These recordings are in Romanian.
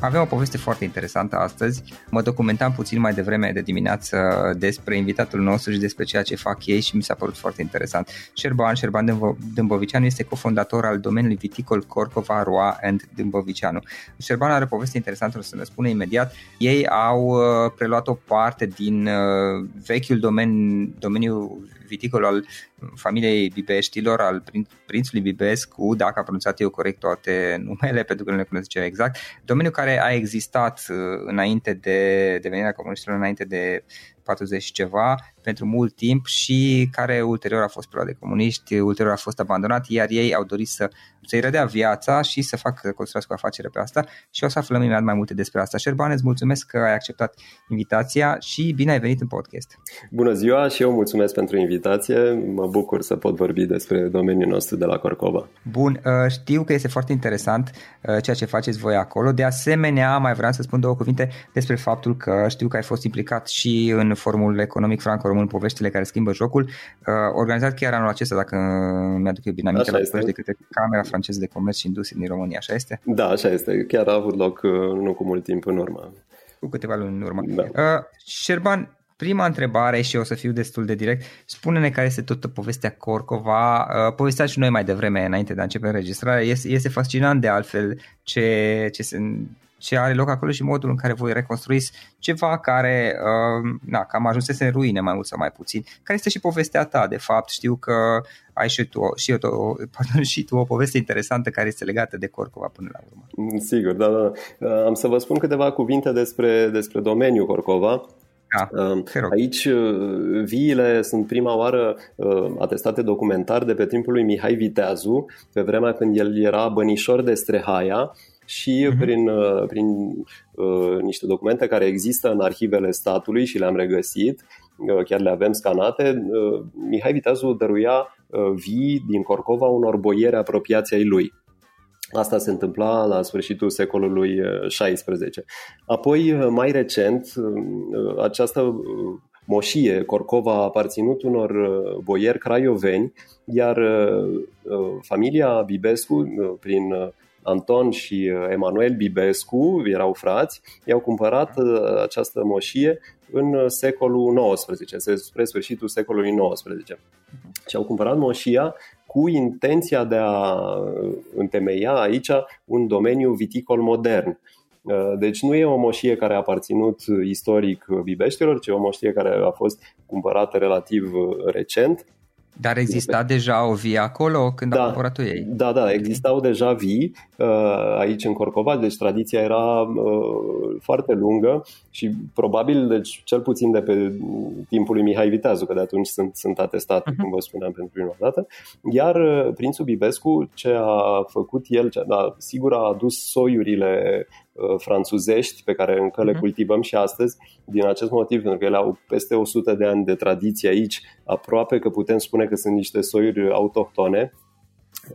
Avem o poveste foarte interesantă astăzi. Mă documentam puțin mai devreme de dimineață despre invitatul nostru și despre ceea ce fac ei și mi s-a părut foarte interesant. Șerban, Șerban Dâmbovicianu este cofondator al domeniului viticol Corcova, Roa and Dâmbovicianu. Șerban are o poveste interesantă, o să ne spune imediat. Ei au uh, preluat o parte din uh, vechiul domen, domeniu viticol al familiei Bibeștilor, al prințului Bibescu, dacă a pronunțat eu corect toate numele, pentru că nu le cunosc exact, domeniu care a existat uh, înainte de devenirea comuniștilor, înainte de 40 și ceva, pentru mult timp și care ulterior a fost preluat de comuniști, ulterior a fost abandonat, iar ei au dorit să, să-i rădea viața și să facă construiască o afacere pe asta și o să aflăm imediat mai multe despre asta. Șerban, îți mulțumesc că ai acceptat invitația și bine ai venit în podcast. Bună ziua și eu mulțumesc pentru invitație. Mă bucur să pot vorbi despre domeniul nostru de la Corcova. Bun, uh, știu că este foarte interesant uh, ceea ce faceți voi acolo. De asemenea, mai vreau să spun două cuvinte despre faptul că știu că ai fost implicat și în în formul economic franco-român Poveștile care schimbă jocul, uh, organizat chiar anul acesta, dacă mi-aduc eu bine aminte, la București, de către Camera franceză de Comerț și Industrie din România, așa este? Da, așa este. Chiar a avut loc uh, nu cu mult timp în urmă. Cu câteva luni în urmă. Da. Uh, Șerban, prima întrebare și o să fiu destul de direct. Spune-ne care este toată povestea Corcova. Uh, povestea și noi mai devreme, înainte de a începe înregistrarea. Este, este fascinant de altfel ce, ce se ce are loc acolo și modul în care voi reconstruiți ceva care uh, na, cam ajunsese în ruine mai mult sau mai puțin. Care este și povestea ta, de fapt? Știu că ai și tu, și, eu, pardon, și tu o poveste interesantă care este legată de Corcova până la urmă. Mm, sigur, da, da. Uh, am să vă spun câteva cuvinte despre, despre domeniul Corcova. Da, uh, Aici uh, viile sunt prima oară atestate documentar de pe timpul lui Mihai Viteazu, pe vremea când el era bănișor de Strehaia și uh-huh. prin, uh, prin uh, niște documente care există în arhivele statului și le-am regăsit, uh, chiar le avem scanate, uh, Mihai Viteazu dăruia uh, vii din Corcova unor boieri apropiați ai lui. Asta se întâmpla la sfârșitul secolului XVI. Uh, Apoi, uh, mai recent, această moșie, Corcova, a aparținut unor boieri craioveni, iar familia Bibescu, prin Anton și uh, Emanuel Bibescu, erau frați, i-au cumpărat uh, această moșie în uh, secolul XIX, spre sfârșitul secolului XIX. Și au cumpărat moșia cu intenția de a întemeia aici un domeniu viticol modern. Deci nu e o moșie care a aparținut istoric Bibeștilor, ci o moșie care a fost cumpărată relativ recent dar exista de... deja o vie acolo când da, a cumpărat ei? Da, da, existau deja vii uh, aici în Corcova, deci tradiția era uh, foarte lungă și probabil, deci cel puțin de pe timpul lui Mihai Viteazu, că de atunci sunt, sunt atestate, uh-huh. cum vă spuneam pentru prima dată. Iar uh, prințul Bibescu, ce a făcut el, ce, da, sigur a adus soiurile Uh, franțuzești pe care încă le mhm. cultivăm și astăzi din acest motiv, pentru că ele au peste 100 de ani de tradiție aici, aproape că putem spune că sunt niște soiuri autohtone,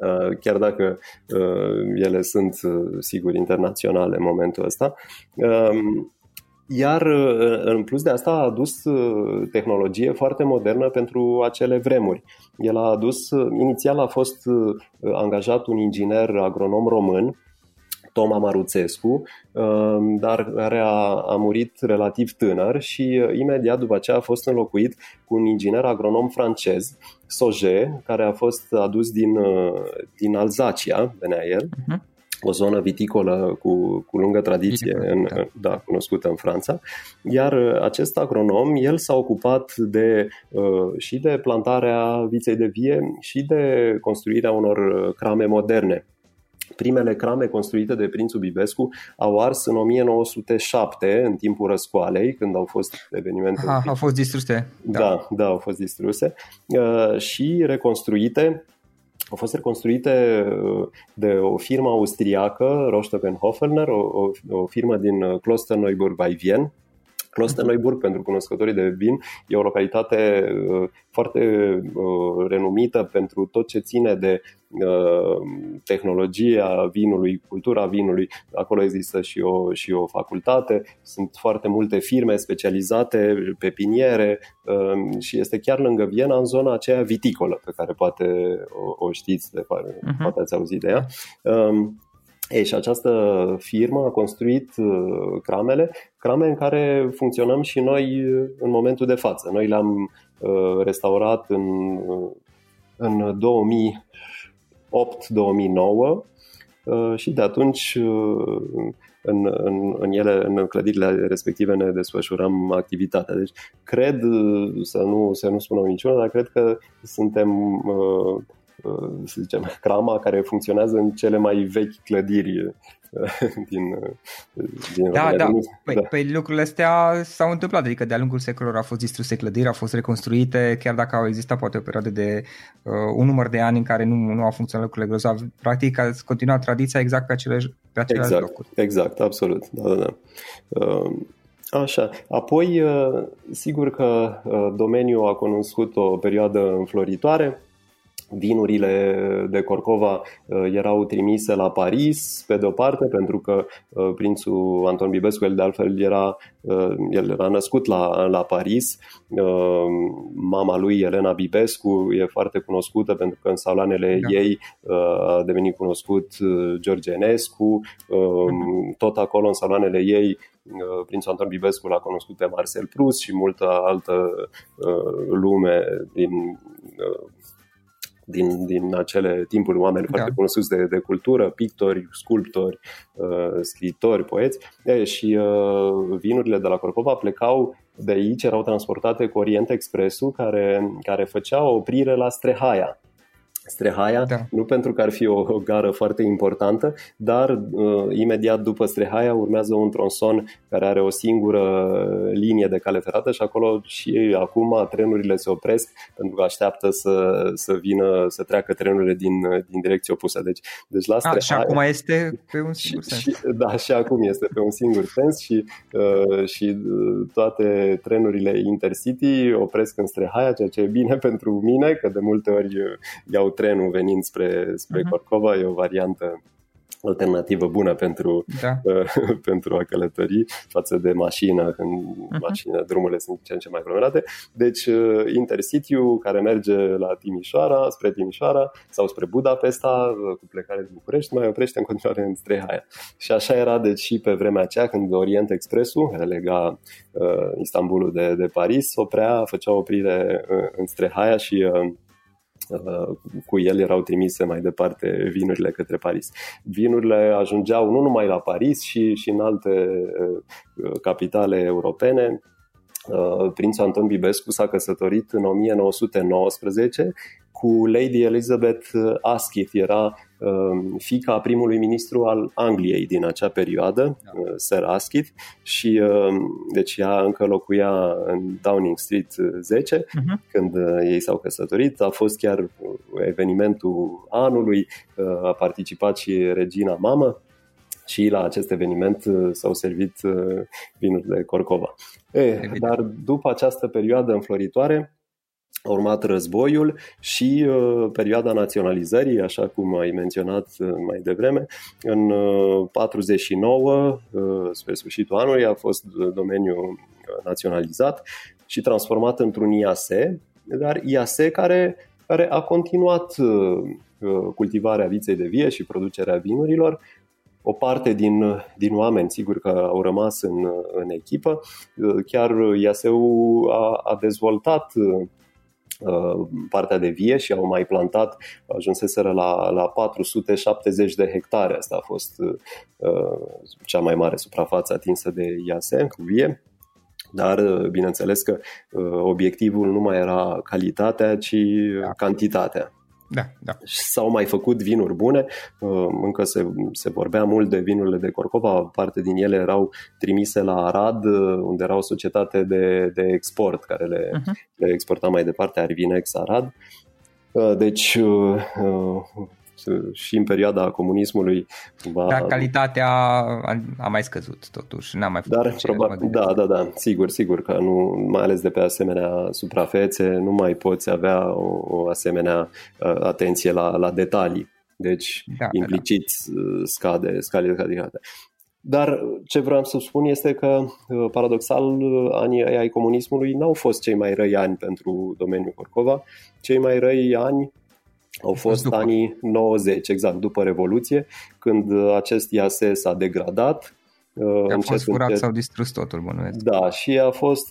uh, chiar dacă uh, ele sunt, sigur, internaționale în momentul ăsta. Um, iar în plus de asta a adus tehnologie foarte modernă pentru acele vremuri. El a adus, inițial a fost angajat un inginer agronom român Toma Maruțescu, um, dar care a, a murit relativ tânăr și uh, imediat după aceea a fost înlocuit cu un inginer agronom francez, Soge, care a fost adus din, uh, din Alzacia, venea el, uh-huh o zonă viticolă cu, cu lungă tradiție, în, da. da, cunoscută în Franța. Iar uh, acest agronom, el s-a ocupat de, și de plantarea viței de vie și de construirea unor crame moderne Primele crame construite de prințul Bibescu au ars în 1907, în timpul răscoalei, când au fost evenimente. Aha, au fost distruse. Da. da, da, au fost distruse uh, și reconstruite au fost reconstruite uh, de o firmă austriacă, Rostocken-Hofferner, o, o, o firmă din Klosterneuburg bei Wien, Klosterneuburg, pentru cunoscătorii de vin, e o localitate uh, foarte uh, renumită pentru tot ce ține de uh, tehnologia vinului, cultura vinului. Acolo există și o, și o facultate, sunt foarte multe firme specializate, pepiniere și este chiar lângă Viena, în zona aceea viticolă, pe care poate o, o știți, de, uh-huh. poate ați auzit de ea. Um, ei, și această firmă a construit uh, cramele, crame în care funcționăm și noi uh, în momentul de față. Noi le-am uh, restaurat în, în 2008-2009 și de atunci în, în, în ele, în clădirile respective ne desfășurăm activitatea. Deci cred, să nu, să nu spun o niciună, dar cred că suntem să zicem, crama care funcționează în cele mai vechi clădiri din, din da, da. Păi, da. Păi lucrurile astea s-au întâmplat, adică de-a lungul secolelor au fost distruse clădiri, au fost reconstruite, chiar dacă au existat poate o perioadă de uh, un număr de ani în care nu, nu au funcționat lucrurile grozav. Practic a continuat tradiția exact pe aceleași, pe aceleași exact, locuri. Exact, absolut. Da, da, da. Uh, Așa. Apoi, uh, sigur că uh, domeniul a cunoscut o perioadă înfloritoare, vinurile de Corcova uh, erau trimise la Paris, pe de-o parte, pentru că uh, prințul Anton Bibescu, el de altfel era, uh, el era născut la, la Paris. Mama lui, Elena Bibescu, e foarte cunoscută pentru că în saloanele da. ei a devenit cunoscut George Enescu. Mhm. Tot acolo, în saloanele ei, prințul Anton Bibescu l-a cunoscut pe Marcel Proust și multă altă lume din din, din acele timpuri, oameni da. foarte cunoscuți de, de cultură, pictori, sculptori, uh, scriitori, poeți. E, și uh, vinurile de la Corcova plecau de aici, erau transportate cu Orient Expressul, care, care făcea o oprire la Strehaia Strehaia, da. nu pentru că ar fi o, o gară foarte importantă, dar uh, imediat după Strehaia urmează un tronson care are o singură linie de cale ferată și acolo și acum trenurile se opresc pentru că așteaptă să, să vină, să treacă trenurile din, din direcție opusă. Deci, deci la Strehaia... A, și acum este pe un singur sens. Și, da, și acum este pe un singur sens și, uh, și uh, toate trenurile Intercity opresc în Strehaia, ceea ce e bine pentru mine, că de multe ori iau trenul venind spre, spre uh-huh. Corcova, e o variantă alternativă bună pentru, da. uh, pentru a călători față de mașină, când uh-huh. mașină, drumurile sunt ce în ce mai aglomerate. Deci uh, intercity care merge la Timișoara, spre Timișoara sau spre Budapesta, uh, cu plecare din București, mai oprește în continuare în Strehaia. Și așa era deci și pe vremea aceea când Orient Expressul, care lega uh, Istanbulul de, de Paris, oprea, făcea oprire uh, în Strehaia și uh, Uh, cu el erau trimise mai departe vinurile către Paris. Vinurile ajungeau nu numai la Paris și, și în alte uh, capitale europene. Uh, prințul Anton Bibescu s-a căsătorit în 1919 cu Lady Elizabeth Asquith, era Um, fica primului ministru al Angliei din acea perioadă, da. Uh, Sir Asquith, și um, deci ea încă locuia în Downing Street 10 uh-huh. Mhm. când uh, ei s-au căsătorit. A fost chiar evenimentul anului, uh, a participat și regina mamă și la acest eveniment s-au servit vinuri de Corcova. E, dar după această perioadă înfloritoare, a urmat războiul și uh, perioada naționalizării, așa cum ai menționat uh, mai devreme. În uh, 49, uh, spre sfârșitul anului, a fost domeniul uh, naționalizat și transformat într-un IASE, dar IASE care, care a continuat uh, cultivarea viței de vie și producerea vinurilor, o parte din, din oameni, sigur că au rămas în, în echipă. Chiar IASE-ul a, a dezvoltat Uh, partea de vie și au mai plantat, ajunseseră la, la 470 de hectare. Asta a fost uh, cea mai mare suprafață atinsă de IASE cu vie. Dar, uh, bineînțeles că obiectivul nu mai era calitatea, ci da. cantitatea. Da, da. S-au mai făcut vinuri bune, uh, încă se, se vorbea mult de vinurile de Corcova, parte din ele erau trimise la Arad, uh, unde era o societate de, de export care le, uh-huh. le exporta mai departe, Arvinex Arad. Uh, deci și în perioada comunismului. Va... Dar calitatea a, a mai scăzut totuși, n-a mai făcut Dar, probabil, da, da, da, sigur, sigur că nu, mai ales de pe asemenea suprafețe, nu mai poți avea o, o asemenea uh, atenție la, la detalii. Deci, da, implicit da. scade, scade calitatea. Dar ce vreau să spun este că, paradoxal, anii ai comunismului n-au fost cei mai răi ani pentru domeniul Corcova. Cei mai răi ani au fost după. anii 90, exact, după Revoluție, când acest IAS s-a degradat, a fost furat sau distrus totul, bănuiesc. Da, și a fost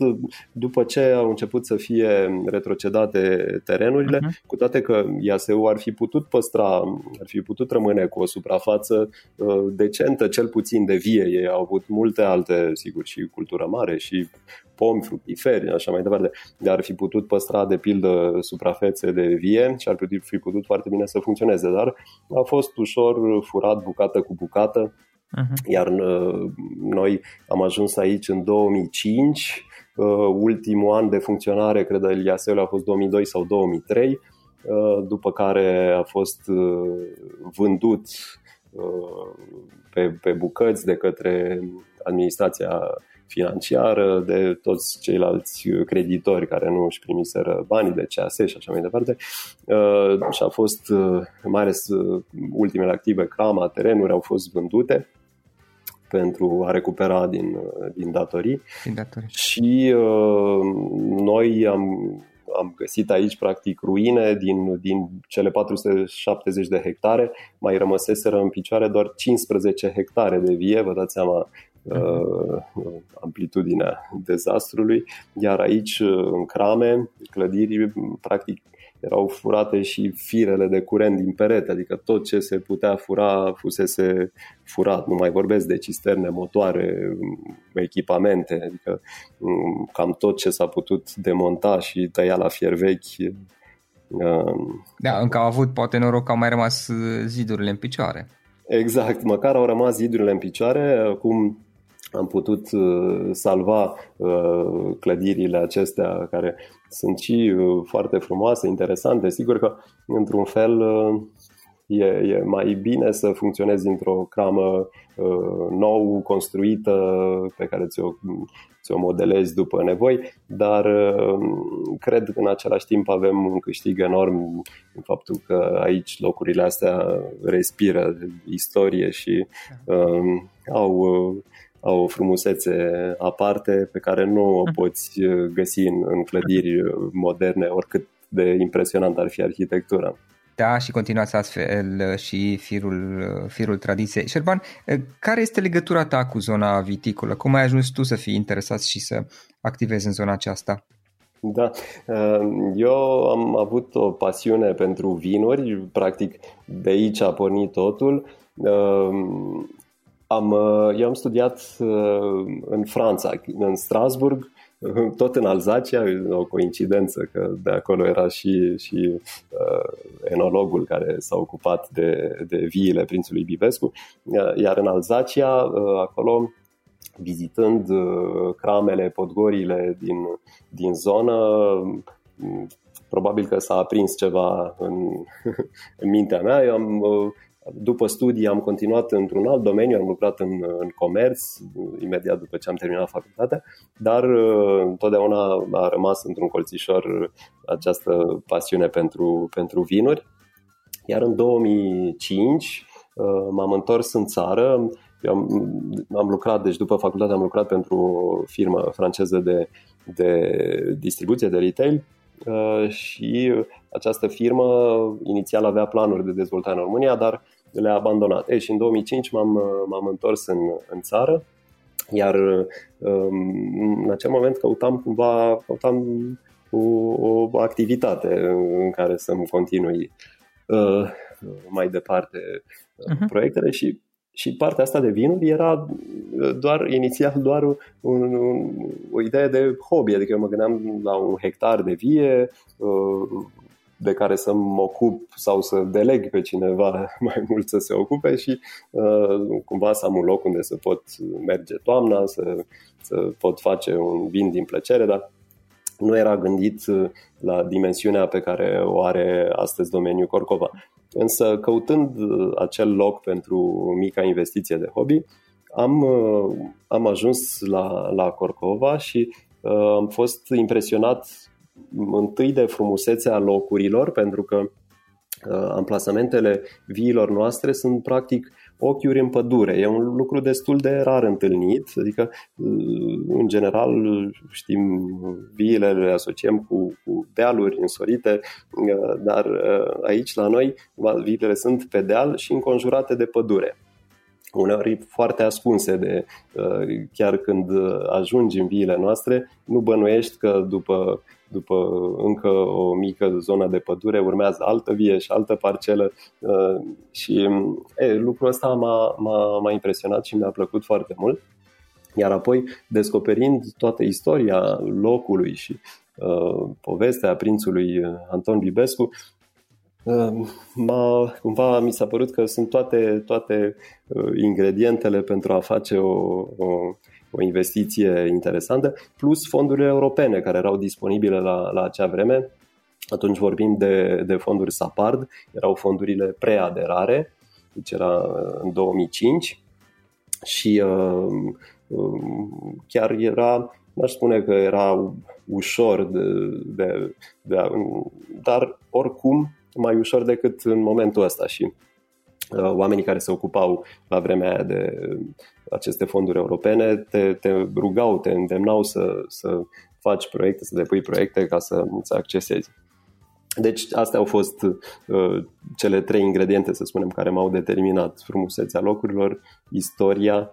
după ce au început să fie retrocedate terenurile, uh-huh. cu toate că IASU ar fi putut păstra, ar fi putut rămâne cu o suprafață uh, decentă, cel puțin de vie. Ei au avut multe alte, sigur, și cultură mare și pomi, fructiferi, așa mai departe, dar ar fi putut păstra, de pildă, suprafețe de vie și ar fi putut foarte bine să funcționeze, dar a fost ușor furat bucată cu bucată Uh-huh. Iar uh, noi am ajuns aici în 2005, uh, ultimul an de funcționare, cred că Eliaseul a fost 2002 sau 2003, uh, după care a fost vândut pe, pe bucăți de către administrația financiară, de toți ceilalți creditori care nu își primiseră banii de CAS și așa mai departe. Și a fost, mai ales ultimele active, crama, terenuri au fost vândute pentru a recupera din, din datorii. Din datorii. Și uh, noi am, am găsit aici practic ruine din, din cele 470 de hectare, mai rămăseseră în picioare doar 15 hectare de vie, vă dați seama uh, amplitudinea dezastrului, iar aici în crame, clădiri, practic erau furate și firele de curent din perete, adică tot ce se putea fura fusese furat. Nu mai vorbesc de cisterne, motoare, echipamente, adică mm, cam tot ce s-a putut demonta și tăia la fier vechi. Um, da, încă au avut poate noroc că au mai rămas zidurile în picioare. Exact, măcar au rămas zidurile în picioare, acum am putut uh, salva uh, clădirile acestea care sunt și uh, foarte frumoase, interesante. Sigur că, într-un fel, e, e mai bine să funcționezi într-o cramă nou construită pe care ți-o, ți-o modelezi după nevoi, dar cred că în același timp avem un câștig enorm în faptul că aici locurile astea respiră istorie și uh, au au o frumusețe aparte pe care nu o mhm. poți uh, găsi în, în clădiri moderne, oricât de impresionant ar fi arhitectura. Da, și continuați astfel uh, și firul, uh, firul tradiției. Șerban, care este legătura ta cu zona viticolă? Cum ai ajuns tu să fii interesat și să activezi în zona aceasta? Da, eu am avut o pasiune pentru vinuri, practic de aici a pornit totul. Am, uh, eu am studiat uh, în Franța, în Strasburg, tot în Alzacia, o coincidență că de acolo era și, și uh, enologul care s-a ocupat de, de viile prințului Bibescu, iar în Alzacia, uh, acolo, vizitând uh, cramele, podgorile din, din zonă, probabil că s-a aprins ceva în, în mintea mea. Eu am uh, după studii am continuat într-un alt domeniu, am lucrat în, în comerț, imediat după ce am terminat facultatea, dar uh, întotdeauna a rămas într-un colțișor această pasiune pentru, pentru vinuri. Iar în 2005 uh, m-am întors în țară, eu am, am lucrat, deci după facultate am lucrat pentru o firmă franceză de, de distribuție, de retail uh, și această firmă inițial avea planuri de dezvoltare în România, dar le-a abandonat. Ei, și în 2005 m-am, m-am întors în, în țară, iar um, în acel moment căutam cumva căutam o, o activitate în care să-mi continui uh, mai departe uh-huh. proiectele și și partea asta de vinuri era doar inițial doar un, un, o idee de hobby, adică eu mă gândeam la un hectar de vie, uh, de care să mă ocup sau să deleg pe cineva mai mult să se ocupe și uh, cumva să am un loc unde să pot merge toamna, să, să pot face un vin din plăcere, dar nu era gândit uh, la dimensiunea pe care o are astăzi domeniul Corcova. Însă, căutând uh, acel loc pentru mica investiție de hobby, am, uh, am ajuns la, la Corcova și uh, am fost impresionat întâi de frumusețea locurilor, pentru că uh, amplasamentele viilor noastre sunt practic ochiuri în pădure. E un lucru destul de rar întâlnit, adică uh, în general știm viile le asociem cu, cu dealuri însorite, uh, dar aici la noi viile sunt pe deal și înconjurate de pădure uneori foarte ascunse de chiar când ajungi în viile noastre, nu bănuiești că după după încă o mică zonă de pădure urmează altă vie și altă parcelă uh, și e, lucrul ăsta m-a, m-a, m-a impresionat și mi-a plăcut foarte mult. Iar apoi, descoperind toată istoria locului și uh, povestea prințului Anton Bibescu, uh, m-a, cumva mi s-a părut că sunt toate, toate uh, ingredientele pentru a face o, o, o investiție interesantă, plus fondurile europene care erau disponibile la, la acea vreme. Atunci vorbim de, de fonduri SAPARD, erau fondurile preaderare, deci era în 2005 și uh, chiar era, n-aș spune că era ușor de, de, de, dar oricum mai ușor decât în momentul ăsta și oamenii care se ocupau la vremea aia de aceste fonduri europene te, te rugau, te îndemnau să, să faci proiecte, să depui proiecte ca să îți accesezi. Deci astea au fost uh, cele trei ingrediente, să spunem, care m-au determinat frumusețea locurilor, istoria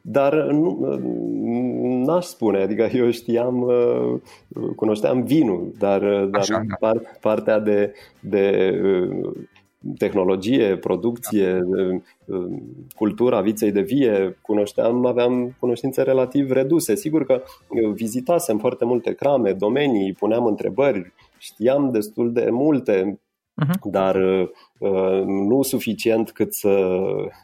Dar nu, uh, n-aș spune, adică eu știam, uh, cunoșteam vinul, dar, dar Așa, da. part, partea de, de tehnologie, producție, cultura viței de vie, cunoșteam, aveam cunoștințe relativ reduse. Sigur că vizitasem foarte multe crame, domenii, puneam întrebări, știam destul de multe, uh-huh. dar uh, nu suficient cât să,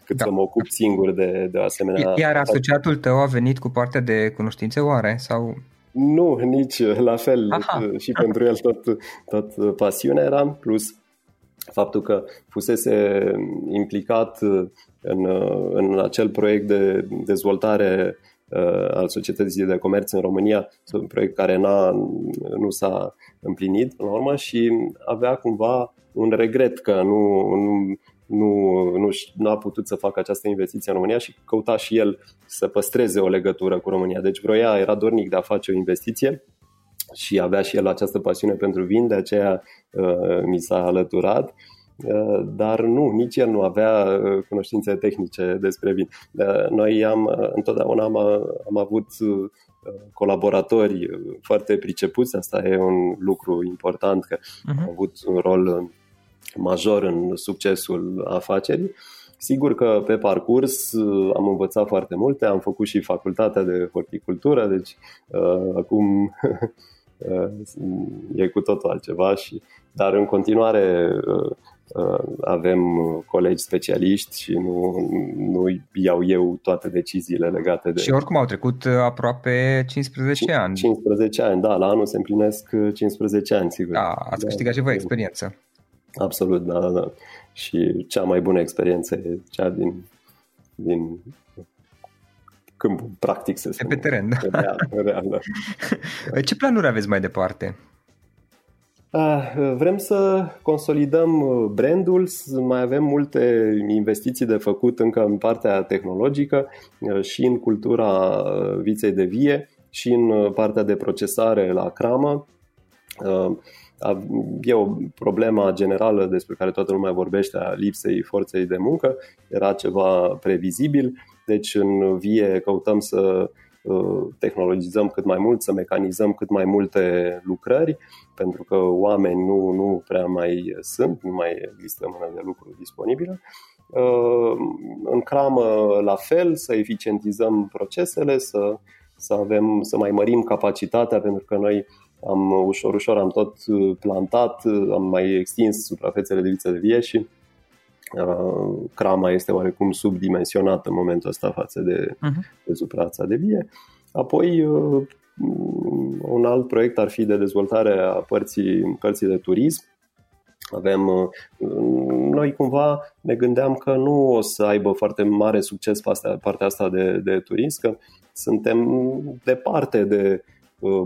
cât da. să mă ocup singur de, de asemenea. Iar asociatul tău a venit cu partea de cunoștințe oare? sau? Nu, nici la fel. Aha. Și pentru el tot, tot pasiunea era, plus faptul că fusese implicat în, în acel proiect de dezvoltare Uh, al Societății de Comerț în România, un proiect care n-a, nu s-a împlinit până la urmă și avea cumva un regret că nu, nu, nu, nu, nu a putut să facă această investiție în România și căuta și el să păstreze o legătură cu România. Deci vroia, era dornic de a face o investiție și avea și el această pasiune pentru vin, de aceea uh, mi s-a alăturat Uh, dar nu, nici el nu avea uh, cunoștințe tehnice despre vin. Uh, noi am, întotdeauna am, am avut colaboratori foarte pricepuți, asta e un lucru important, că uh-huh. am avut un rol major în succesul afacerii. Sigur că pe parcurs am învățat foarte multe, am făcut și facultatea de horticultură, deci uh, acum e cu totul altceva, și, dar în continuare uh, Uh, avem colegi specialiști și nu, nu iau eu toate deciziile legate de... Și oricum au trecut uh, aproape 15 ani. 15 ani, da, la anul se împlinesc 15 uh, ani, sigur. Da, ați da, câștigat și voi experiență. Absolut, da, da, da. Și cea mai bună experiență e cea din, din câmpul practic, să spun. Pe teren, da. Real, real, da. Ce planuri aveți mai departe? Ah, vrem să consolidăm uh, brandul, mai avem multe investiții de făcut încă în partea tehnologică uh, și în cultura uh, viței de vie și în partea de procesare la cramă. E o problemă generală despre care toată lumea vorbește a lipsei forței de muncă, era ceva previzibil, deci în vie căutăm să tehnologizăm cât mai mult, să mecanizăm cât mai multe lucrări, pentru că oameni nu, nu prea mai sunt, nu mai există mână de lucru disponibilă. Uh, în cramă la fel, să eficientizăm procesele, să, să, avem, să mai mărim capacitatea, pentru că noi am ușor, ușor am tot plantat, am mai extins suprafețele de viță de vie și uh, crama este oarecum subdimensionată în momentul ăsta față de, uh-huh. de suprața de vie. Apoi uh, un alt proiect ar fi de dezvoltare a părții, părții de turism. Avem, uh, noi cumva ne gândeam că nu o să aibă foarte mare succes partea, partea asta de, de turism, că suntem departe de uh,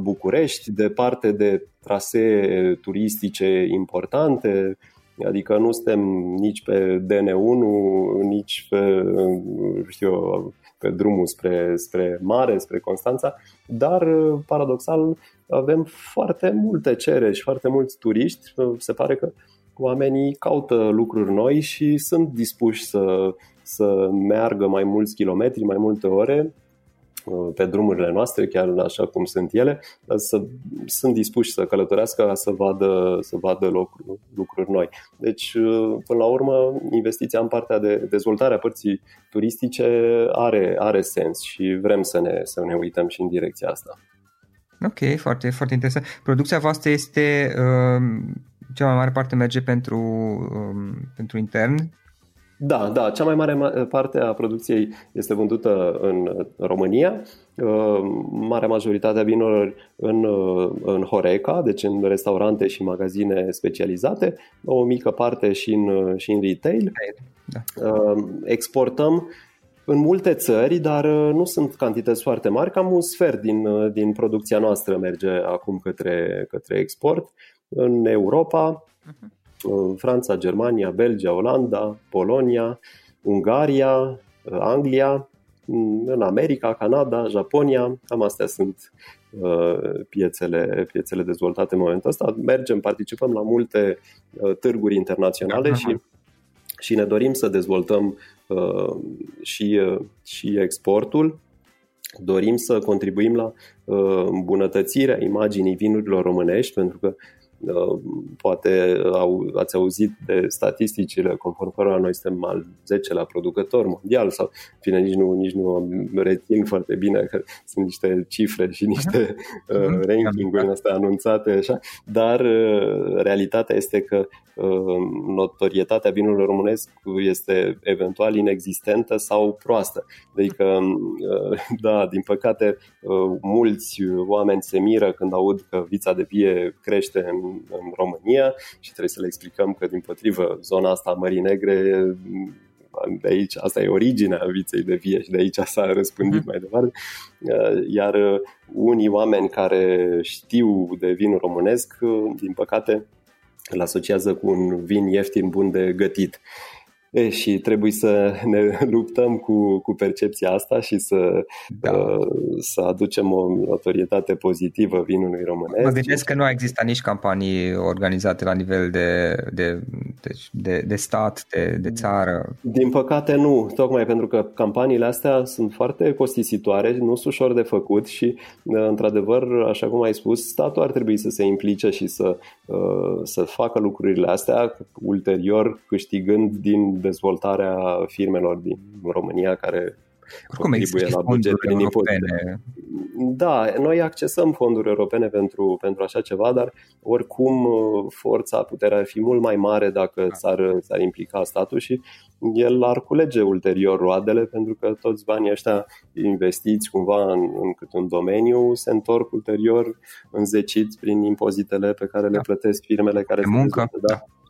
București, departe de trasee turistice importante, adică nu suntem nici pe DN1, nici pe, știu eu, pe drumul spre, spre mare, spre Constanța, dar paradoxal avem foarte multe cereri și foarte mulți turiști. Se pare că oamenii caută lucruri noi și sunt dispuși să, să meargă mai mulți kilometri, mai multe ore pe drumurile noastre, chiar așa cum sunt ele, dar să, sunt dispuși să călătorească ca să vadă, să vadă lucruri, lucruri noi. Deci, până la urmă, investiția în partea de dezvoltare a părții turistice are, are sens și vrem să ne, să ne uităm și în direcția asta. Ok, foarte, foarte interesant. Producția voastră este, uh, cea mai mare parte merge pentru, uh, pentru intern da, da, cea mai mare parte a producției este vândută în România, uh, marea majoritate a vinurilor în, uh, în Horeca, deci în restaurante și magazine specializate, o mică parte și în, uh, și în retail. Da. Exportăm în multe țări, dar nu sunt cantități foarte mari, cam un sfert din, din producția noastră merge acum către, către export. În Europa, uh-huh Franța, Germania, Belgia, Olanda, Polonia, Ungaria, Anglia, în America, Canada, Japonia, cam astea sunt uh, piețele, piețele dezvoltate în momentul ăsta. Mergem, participăm la multe uh, târguri internaționale și, și ne dorim să dezvoltăm uh, și, și exportul. Dorim să contribuim la îmbunătățirea imaginii vinurilor românești, pentru că Uh, poate au, ați auzit de statisticile conform cărora noi suntem al 10 la producător mondial sau, fine, nici nu, nici nu rețin foarte bine că sunt niște cifre și niște uh, mhm. rankinguri astea anunțate, așa, dar uh, realitatea este că uh, notorietatea vinului românesc este eventual inexistentă sau proastă. Adică, uh, da, din păcate, uh, mulți oameni se miră când aud că vița de vie crește în în România și trebuie să le explicăm că, din potrivă, zona asta a Mării Negre de aici, asta e originea viței de vie și de aici s-a răspândit mm. mai departe. Iar unii oameni care știu de vin românesc, din păcate, îl asociază cu un vin ieftin bun de gătit. E, și trebuie să ne luptăm cu, cu percepția asta și să, da. uh, să aducem o notorietate pozitivă vinului românesc. Mă gândesc că nu există nici campanii organizate la nivel de, de, de, de, de stat, de, de țară. Din păcate nu, tocmai pentru că campaniile astea sunt foarte costisitoare, nu sunt ușor de făcut și, uh, într-adevăr, așa cum ai spus, statul ar trebui să se implice și să, uh, să facă lucrurile astea, ulterior câștigând din dezvoltarea firmelor din România care Oricum contribuie la buget prin impozite. Da, noi accesăm fonduri europene pentru, pentru așa ceva, dar oricum uh, forța, puterea ar fi mult mai mare dacă da. s-ar, s-ar implica statul și el ar culege ulterior roadele pentru că toți banii ăștia investiți cumva în, în cât un domeniu se întorc ulterior înzeciți prin impozitele pe care le da. plătesc firmele care de se muncă. Dezvoltă, da. Da,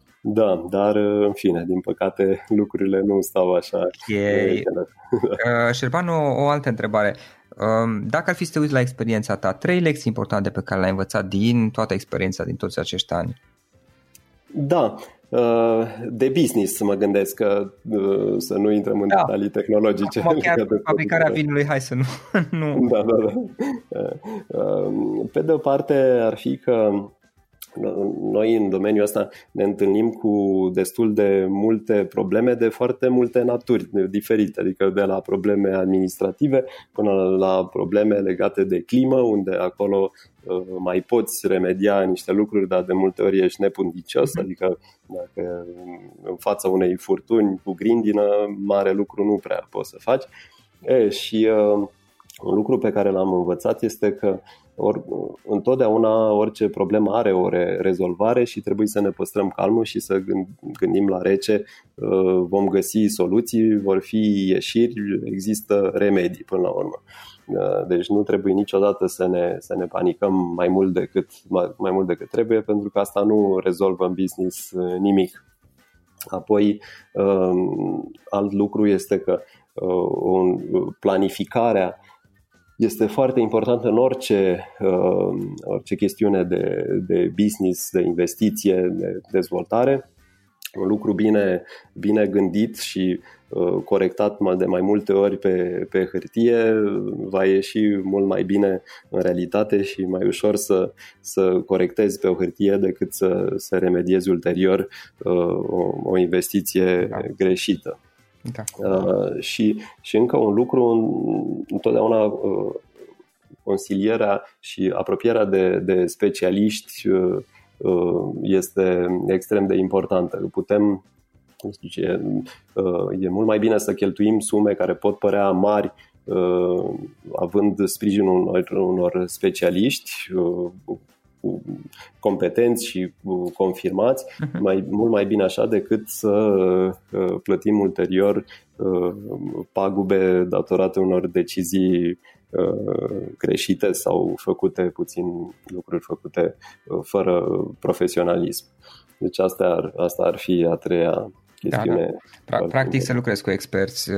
dar în fine, din păcate lucrurile nu stau așa. Ok. uh, Șerban, o, o altă întrebare. Um, dacă ar fi să te uiți la experiența ta, trei lecții importante pe care le-ai învățat din toată experiența, din toți acești ani. Da, uh, de business mă gândesc că uh, să nu intrăm în da. detalii tehnologice. Acum chiar de fabricarea vinului, hai să nu... nu. Da, da, da. Uh, pe de o parte ar fi că noi în domeniul ăsta ne întâlnim cu destul de multe probleme de foarte multe naturi diferite, adică de la probleme administrative până la probleme legate de climă, unde acolo uh, mai poți remedia niște lucruri, dar de multe ori ești nepundicios, mhm. adică dacă în fața unei furtuni cu grindină, mare lucru nu prea poți să faci. E, și uh, un lucru pe care l-am învățat este că or, întotdeauna orice problemă are o re- rezolvare și trebuie să ne păstrăm calmul și să gândim la rece, uh, vom găsi soluții, vor fi ieșiri, există remedii până la urmă. Uh, deci nu trebuie niciodată să ne, să ne panicăm mai mult, decât, mai, mai mult decât trebuie, pentru că asta nu rezolvă în business uh, nimic. Apoi, alt lucru este că planificarea este foarte important în orice, uh, orice chestiune de, de business, de investiție, de dezvoltare. Un lucru bine, bine gândit și uh, corectat de mai multe ori pe, pe hârtie va ieși mult mai bine în realitate și mai ușor să, să corectezi pe o hârtie decât să, să remediezi ulterior uh, o, o investiție da. greșită. Da. Uh, și, și încă un lucru, întotdeauna uh, consilierea și apropierea de, de specialiști uh, uh, este extrem de importantă. Putem nu știu ce, e mult mai bine să cheltuim sume care pot părea mari având sprijinul unor, unor specialiști competenți și confirmați, uh-huh. mai, mult mai bine așa decât să uh, plătim ulterior uh, pagube datorate unor decizii uh, greșite sau făcute puțin lucruri făcute fără profesionalism. Deci asta ar, asta ar fi a treia chestiune. Da, da. Practic să lucrezi cu experți.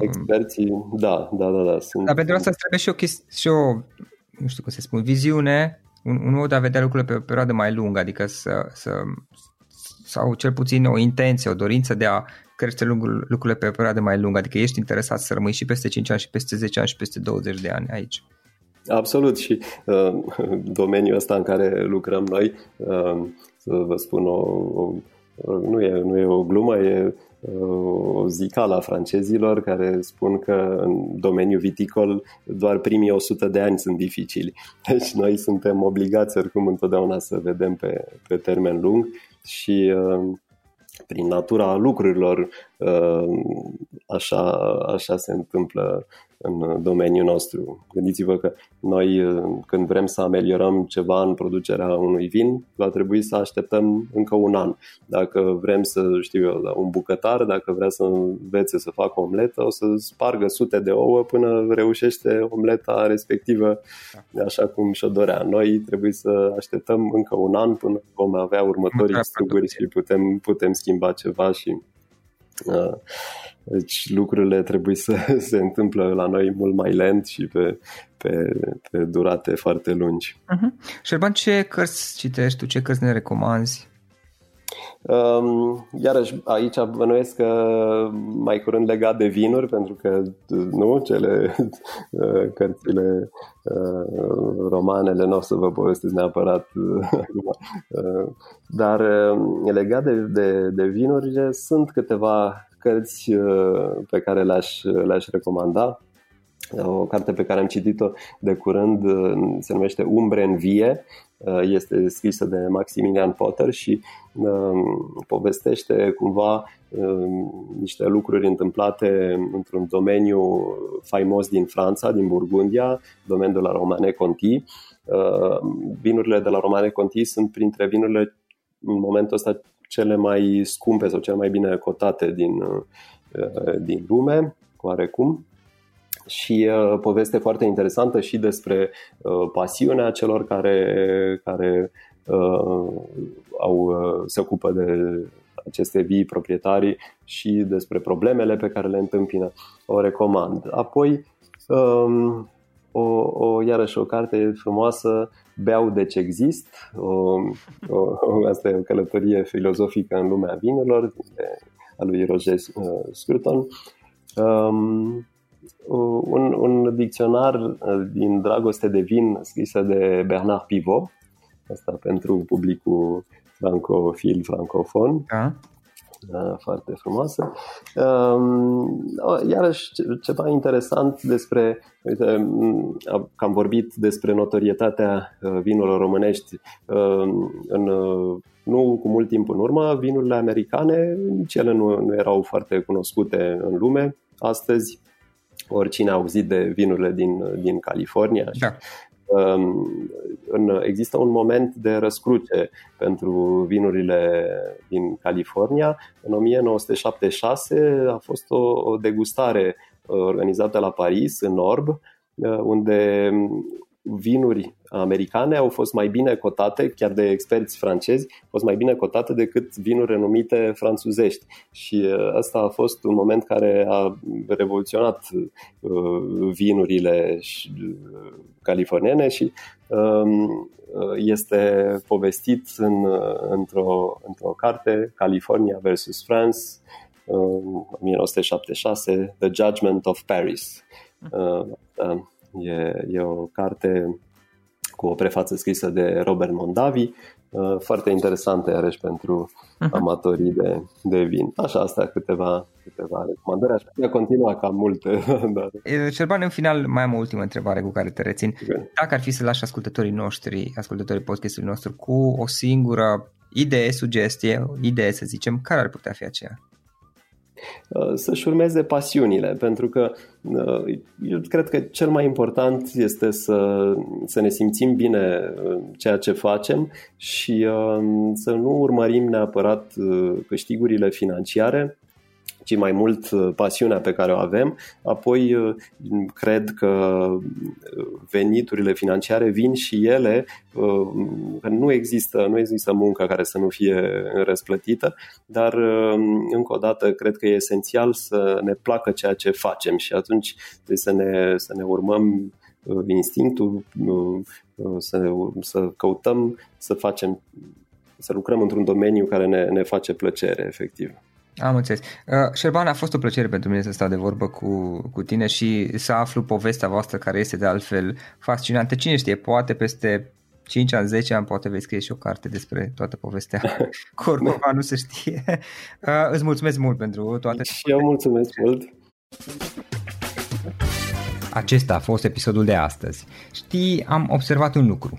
Experții, da, da, da. da sunt... Dar pentru asta trebuie și o, chesti- și o, nu știu cum să spun, viziune un, un mod de a vedea lucrurile pe o perioadă mai lungă, adică să, să sau cel puțin o intenție, o dorință de a crește lucrurile pe o perioadă mai lungă, adică ești interesat să rămâi și peste 5 ani și peste 10 ani și peste 20 de ani aici. Absolut și uh, domeniul ăsta în care lucrăm noi, uh, să vă spun, o, o, nu, e, nu e o glumă, e o zicală a francezilor care spun că în domeniul viticol doar primii 100 de ani sunt dificili. Deci noi suntem obligați oricum întotdeauna să vedem pe, pe termen lung și uh, prin natura lucrurilor uh, așa, așa se întâmplă în domeniul nostru. Gândiți-vă că noi când vrem să ameliorăm ceva în producerea unui vin, va trebui să așteptăm încă un an. Dacă vrem să, știu eu, un bucătar, dacă vrea să învețe să facă omletă, o să spargă sute de ouă până reușește omleta respectivă așa cum și-o dorea. Noi trebuie să așteptăm încă un an până vom avea următorii struguri și putem, putem schimba ceva și uh, deci lucrurile trebuie să se întâmplă la noi mult mai lent și pe, pe, pe durate foarte lungi. Uh-huh. Șerban, ce cărți citești tu? Ce cărți ne recomanzi? Um, iarăși, aici bănuiesc că mai curând legat de vinuri, pentru că nu, cele uh, cărțile uh, romanele nu o să vă povestesc neapărat uh, dar uh, legat de, de, de vinuri sunt câteva cărți uh, pe care le-aș, le-aș recomanda. O carte pe care am citit-o de curând uh, se numește Umbre în vie, uh, este scrisă de Maximilian Potter și povestește cumva niște lucruri întâmplate într-un domeniu faimos din Franța, din Burgundia, domeniul de la Romane Conti. Vinurile de la Romane Conti sunt printre vinurile în momentul ăsta cele mai scumpe sau cele mai bine cotate din, uh, din lume, oarecum. Și uh, poveste foarte interesantă și despre uh, pasiunea celor care, care uh, au, uh, se ocupă de aceste vii proprietarii și despre problemele pe care le întâmpină. O recomand. Apoi, um, o, o, iarăși o carte frumoasă beau deci exist, o, o, asta e o călătorie filozofică în lumea vinelor de, a lui Roger uh, Scruton. Um, un, un dicționar uh, din dragoste de vin scrisă de Bernard Pivot, asta pentru publicul francofil, francofon. Da. Da, foarte frumoasă. Um, iarăși, ceva interesant despre, uite, că am vorbit despre notorietatea uh, vinurilor românești um, în uh, nu cu mult timp în urmă, vinurile americane, nici ele nu, nu erau foarte cunoscute în lume. Astăzi, oricine a auzit de vinurile din, din California da. În, există un moment de răscruce pentru vinurile din California. În 1976 a fost o, o degustare uh, organizată la Paris, în Orb, uh, unde vinuri americane au fost mai bine cotate, chiar de experți francezi, au fost mai bine cotate decât vinuri renumite franțuzești. Și asta uh, a fost un moment care a revoluționat uh, vinurile uh, californiene și um, este povestit în, într-o, într-o carte, California versus France, 1976, The Judgment of Paris. E, e o carte cu o prefață scrisă de Robert Mondavi, uh, foarte interesante iarăși pentru uh-huh. amatorii de, de vin. Așa, asta câteva, câteva recomandări. Aș putea continua cam multe. dar... Șerban, în final mai am o ultimă întrebare cu care te rețin. Okay. Dacă ar fi să lași ascultătorii noștri, ascultătorii podcastului nostru, cu o singură idee, sugestie, idee să zicem, care ar putea fi aceea? Uh, să-și urmeze pasiunile, pentru că uh, eu cred că cel mai important este să, să ne simțim bine în ceea ce facem și uh, să nu urmărim neapărat câștigurile financiare, ci mai mult uh, pasiunea pe care o avem. Apoi uh, cred că uh, veniturile financiare vin și ele, că nu există, nu există muncă care să nu fie răsplătită, dar încă o dată cred că e esențial să ne placă ceea ce facem și atunci trebuie să ne, să ne urmăm instinctul, să, să căutăm să facem, să lucrăm într-un domeniu care ne, ne face plăcere, efectiv. Am înțeles. Uh, Șerban, a fost o plăcere pentru mine să stau de vorbă cu, cu tine și să aflu povestea voastră care este de altfel fascinantă. Cine știe, poate peste 5 ani, 10 ani, poate vei scrie și o carte despre toată povestea Corcova, nu se știe. Uh, îți mulțumesc mult pentru toate. Și eu mulțumesc mult. Acesta a fost episodul de astăzi. Știi, am observat un lucru.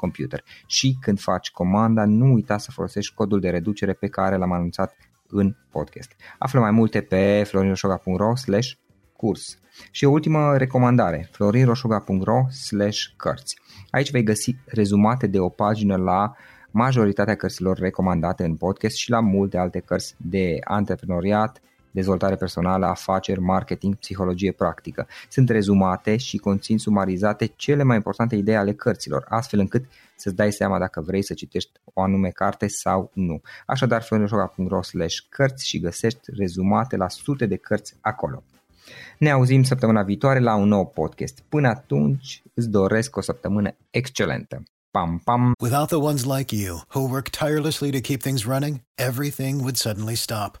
computer. Și când faci comanda, nu uita să folosești codul de reducere pe care l-am anunțat în podcast. Află mai multe pe florinosoga.ro slash curs. Și o ultimă recomandare, florinroșoga.ro slash cărți. Aici vei găsi rezumate de o pagină la majoritatea cărților recomandate în podcast și la multe alte cărți de antreprenoriat, dezvoltare personală, afaceri, marketing, psihologie practică. Sunt rezumate și conțin sumarizate cele mai importante idei ale cărților, astfel încât să-ți dai seama dacă vrei să citești o anume carte sau nu. Așadar, florinoșoga.ro slash cărți și găsești rezumate la sute de cărți acolo. Ne auzim săptămâna viitoare la un nou podcast. Până atunci, îți doresc o săptămână excelentă. Pam, pam. Without the ones like you, who work tirelessly to keep things running, everything would suddenly stop.